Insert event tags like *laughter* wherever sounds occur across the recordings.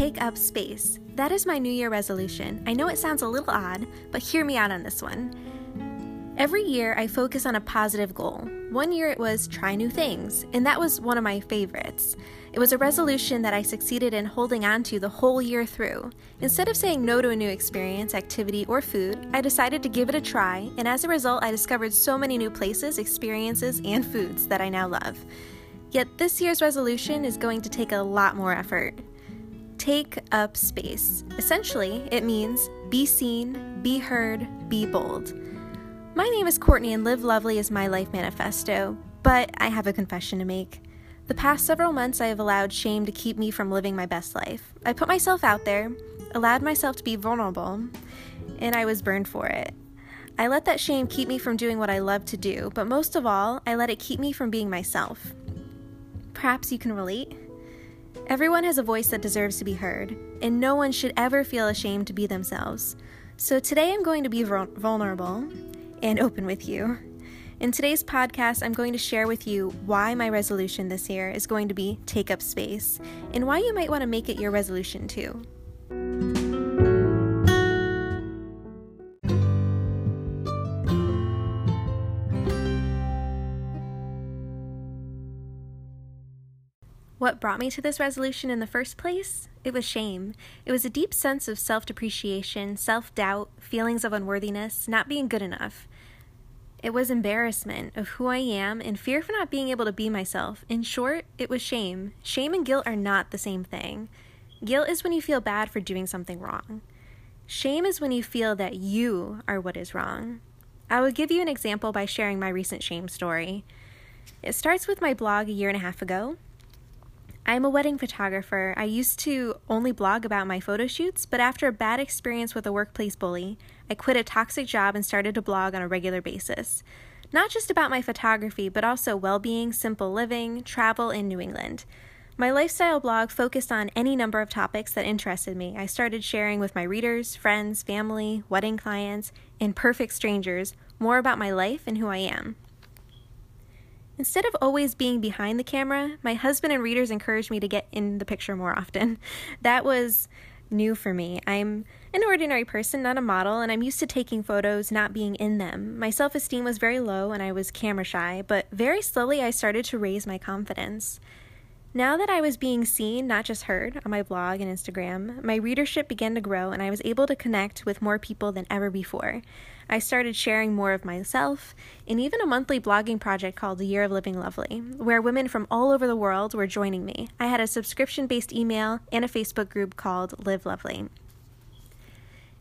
Take up space. That is my New Year resolution. I know it sounds a little odd, but hear me out on this one. Every year, I focus on a positive goal. One year it was try new things, and that was one of my favorites. It was a resolution that I succeeded in holding on to the whole year through. Instead of saying no to a new experience, activity, or food, I decided to give it a try, and as a result, I discovered so many new places, experiences, and foods that I now love. Yet this year's resolution is going to take a lot more effort. Take up space. Essentially, it means be seen, be heard, be bold. My name is Courtney, and Live Lovely is my life manifesto, but I have a confession to make. The past several months, I have allowed shame to keep me from living my best life. I put myself out there, allowed myself to be vulnerable, and I was burned for it. I let that shame keep me from doing what I love to do, but most of all, I let it keep me from being myself. Perhaps you can relate? Everyone has a voice that deserves to be heard, and no one should ever feel ashamed to be themselves. So today I'm going to be vulnerable and open with you. In today's podcast, I'm going to share with you why my resolution this year is going to be take up space and why you might want to make it your resolution too. What brought me to this resolution in the first place? It was shame. It was a deep sense of self depreciation, self doubt, feelings of unworthiness, not being good enough. It was embarrassment of who I am and fear for not being able to be myself. In short, it was shame. Shame and guilt are not the same thing. Guilt is when you feel bad for doing something wrong. Shame is when you feel that you are what is wrong. I will give you an example by sharing my recent shame story. It starts with my blog a year and a half ago. I'm a wedding photographer. I used to only blog about my photo shoots, but after a bad experience with a workplace bully, I quit a toxic job and started to blog on a regular basis. Not just about my photography, but also well being, simple living, travel in New England. My lifestyle blog focused on any number of topics that interested me. I started sharing with my readers, friends, family, wedding clients, and perfect strangers more about my life and who I am. Instead of always being behind the camera, my husband and readers encouraged me to get in the picture more often. *laughs* That was new for me. I'm an ordinary person, not a model, and I'm used to taking photos, not being in them. My self esteem was very low and I was camera shy, but very slowly I started to raise my confidence. Now that I was being seen, not just heard, on my blog and Instagram, my readership began to grow and I was able to connect with more people than ever before. I started sharing more of myself in even a monthly blogging project called The Year of Living Lovely, where women from all over the world were joining me. I had a subscription based email and a Facebook group called Live Lovely.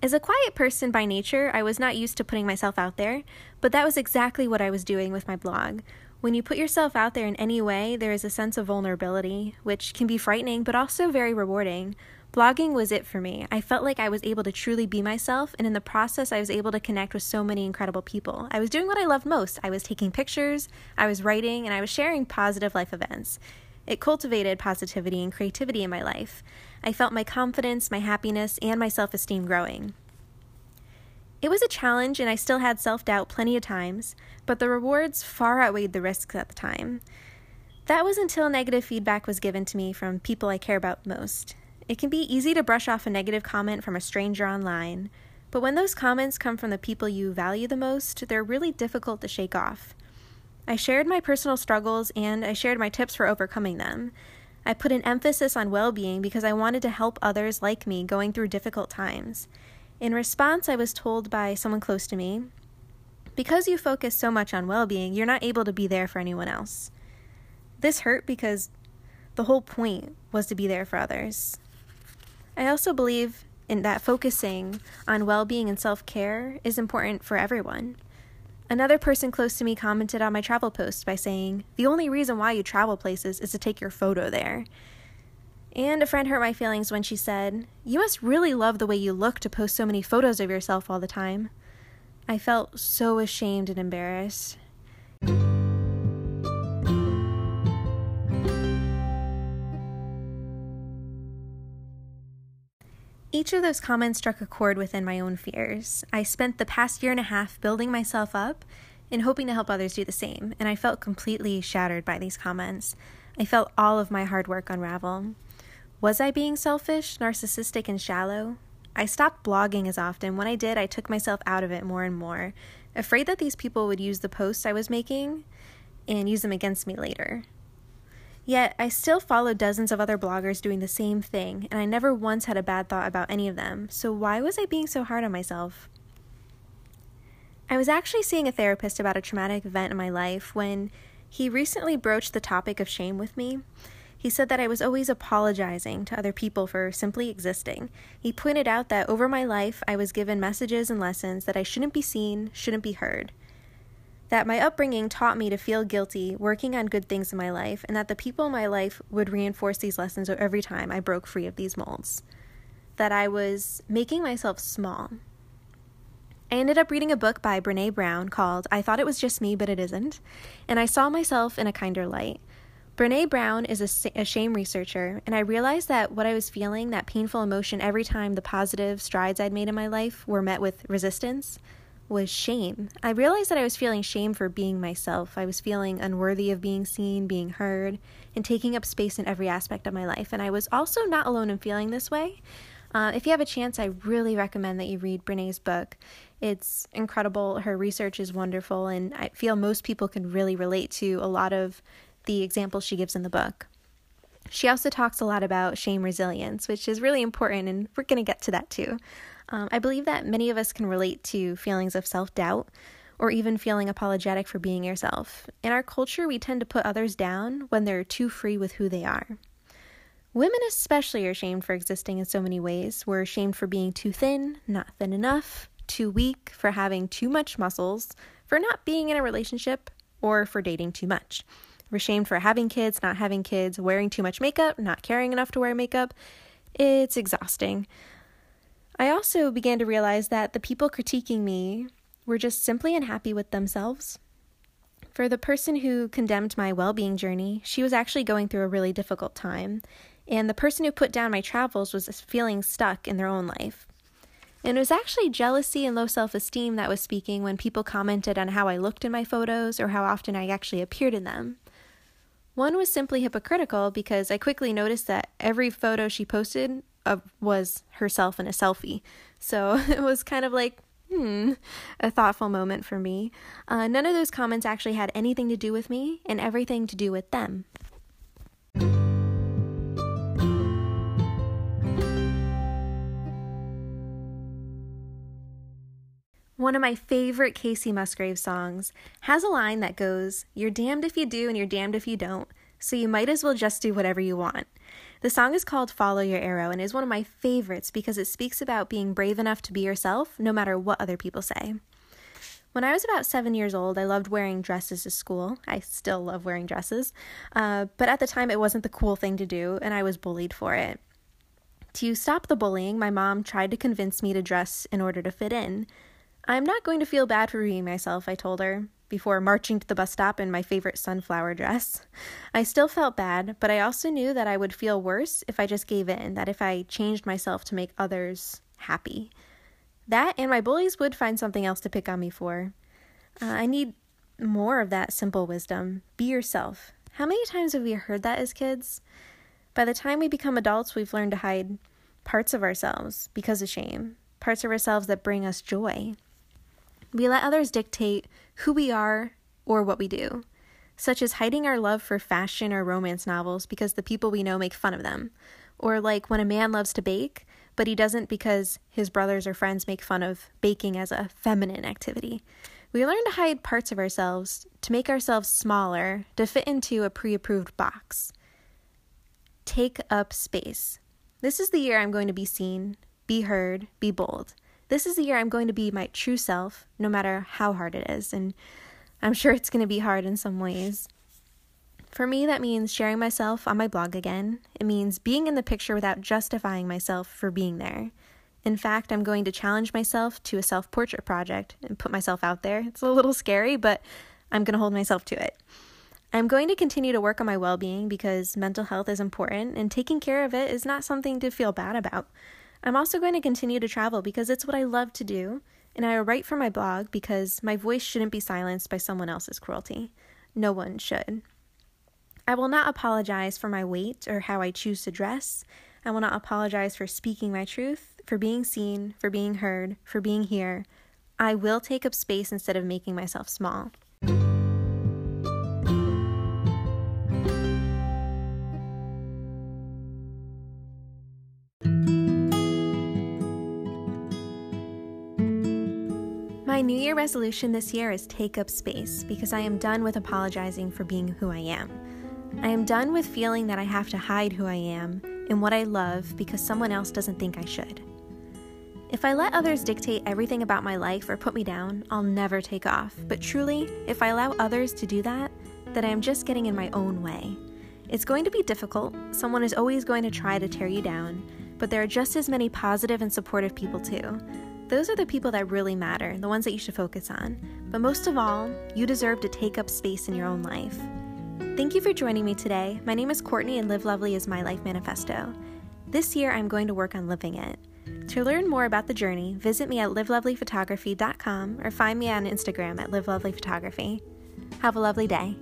As a quiet person by nature, I was not used to putting myself out there, but that was exactly what I was doing with my blog. When you put yourself out there in any way, there is a sense of vulnerability, which can be frightening but also very rewarding. Blogging was it for me. I felt like I was able to truly be myself, and in the process, I was able to connect with so many incredible people. I was doing what I loved most. I was taking pictures, I was writing, and I was sharing positive life events. It cultivated positivity and creativity in my life. I felt my confidence, my happiness, and my self esteem growing. It was a challenge, and I still had self doubt plenty of times, but the rewards far outweighed the risks at the time. That was until negative feedback was given to me from people I care about most. It can be easy to brush off a negative comment from a stranger online, but when those comments come from the people you value the most, they're really difficult to shake off. I shared my personal struggles and I shared my tips for overcoming them. I put an emphasis on well being because I wanted to help others like me going through difficult times. In response, I was told by someone close to me because you focus so much on well being, you're not able to be there for anyone else. This hurt because the whole point was to be there for others. I also believe in that focusing on well being and self care is important for everyone. Another person close to me commented on my travel post by saying, The only reason why you travel places is to take your photo there. And a friend hurt my feelings when she said, You must really love the way you look to post so many photos of yourself all the time. I felt so ashamed and embarrassed. Each of those comments struck a chord within my own fears. I spent the past year and a half building myself up and hoping to help others do the same, and I felt completely shattered by these comments. I felt all of my hard work unravel. Was I being selfish, narcissistic, and shallow? I stopped blogging as often. When I did, I took myself out of it more and more, afraid that these people would use the posts I was making and use them against me later. Yet, I still followed dozens of other bloggers doing the same thing, and I never once had a bad thought about any of them, so why was I being so hard on myself? I was actually seeing a therapist about a traumatic event in my life when he recently broached the topic of shame with me. He said that I was always apologizing to other people for simply existing. He pointed out that over my life, I was given messages and lessons that I shouldn't be seen, shouldn't be heard that my upbringing taught me to feel guilty working on good things in my life, and that the people in my life would reinforce these lessons every time I broke free of these molds. That I was making myself small. I ended up reading a book by Brene Brown called I Thought It Was Just Me, But It Isn't, and I saw myself in a kinder light. Brene Brown is a, shame researcher, and I realized that what I was feeling, that painful emotion every time the positive strides I'd made in my life were met with resistance, was shame. I realized that I was feeling shame for being myself. I was feeling unworthy of being seen, being heard, and taking up space in every aspect of my life. And I was also not alone in feeling this way. Uh, if you have a chance, I really recommend that you read Brene's book. It's incredible. Her research is wonderful, and I feel most people can really relate to a lot of the examples she gives in the book. She also talks a lot about shame resilience, which is really important, and we're going to get to that too. Um, I believe that many of us can relate to feelings of self doubt or even feeling apologetic for being yourself. In our culture, we tend to put others down when they're too free with who they are. Women, especially, are shamed for existing in so many ways. We're shamed for being too thin, not thin enough, too weak, for having too much muscles, for not being in a relationship, or for dating too much. We're shamed for having kids, not having kids, wearing too much makeup, not caring enough to wear makeup. It's exhausting. I also began to realize that the people critiquing me were just simply unhappy with themselves. For the person who condemned my well being journey, she was actually going through a really difficult time, and the person who put down my travels was feeling stuck in their own life. And it was actually jealousy and low self esteem that was speaking when people commented on how I looked in my photos or how often I actually appeared in them. One was simply hypocritical because I quickly noticed that every photo she posted uh, was herself in a selfie. So *laughs* it was kind of like, hmm, a thoughtful moment for me. Uh, none of those comments actually had anything to do with me and everything to do with them. One of my favorite Kacey Musgraves songs has a line that goes, You're damned if you do and you're damned if you don't, so you might as well just do whatever you want. The song is called Follow Your Arrow and is one of my favorites because it speaks about being brave enough to be yourself no matter what other people say. When I was about seven years old, I loved wearing dresses to school. I still love wearing dresses, uh, but at the time it wasn't the cool thing to do, and I was bullied for it. To stop the bullying, my mom tried to convince me to dress in order to fit in. I'm not going to feel bad for being myself, I told her before marching to the bus stop in my favorite sunflower dress. I still felt bad, but I also knew that I would feel worse if I just gave in, that if I changed myself to make others happy. That and my bullies would find something else to pick on me for. Uh, I need more of that simple wisdom. Be yourself. How many times have we heard that as kids? By the time we become adults, we've learned to hide parts of ourselves because of shame, parts of ourselves that bring us joy. We let others dictate who we are or what we do, such as hiding our love for fashion or romance novels because the people we know make fun of them, or like when a man loves to bake, but he doesn't because his brothers or friends make fun of baking as a feminine activity. We learn to hide parts of ourselves to make ourselves smaller to fit into a pre approved box. Take up space. This is the year I'm going to be seen, be heard, be bold. This is the year I'm going to be my true self, no matter how hard it is. And I'm sure it's going to be hard in some ways. For me, that means sharing myself on my blog again. It means being in the picture without justifying myself for being there. In fact, I'm going to challenge myself to a self portrait project and put myself out there. It's a little scary, but I'm going to hold myself to it. I'm going to continue to work on my well being because mental health is important and taking care of it is not something to feel bad about. I'm also going to continue to travel because it's what I love to do, and I write for my blog because my voice shouldn't be silenced by someone else's cruelty. No one should. I will not apologize for my weight or how I choose to dress. I will not apologize for speaking my truth, for being seen, for being heard, for being here. I will take up space instead of making myself small. My New Year resolution this year is take up space because I am done with apologizing for being who I am. I am done with feeling that I have to hide who I am and what I love because someone else doesn't think I should. If I let others dictate everything about my life or put me down, I'll never take off. But truly, if I allow others to do that, then I am just getting in my own way. It's going to be difficult. Someone is always going to try to tear you down, but there are just as many positive and supportive people too. Those are the people that really matter, the ones that you should focus on. But most of all, you deserve to take up space in your own life. Thank you for joining me today. My name is Courtney, and Live Lovely is my life manifesto. This year, I'm going to work on living it. To learn more about the journey, visit me at livelovelyphotography.com or find me on Instagram at livelovelyphotography. Have a lovely day.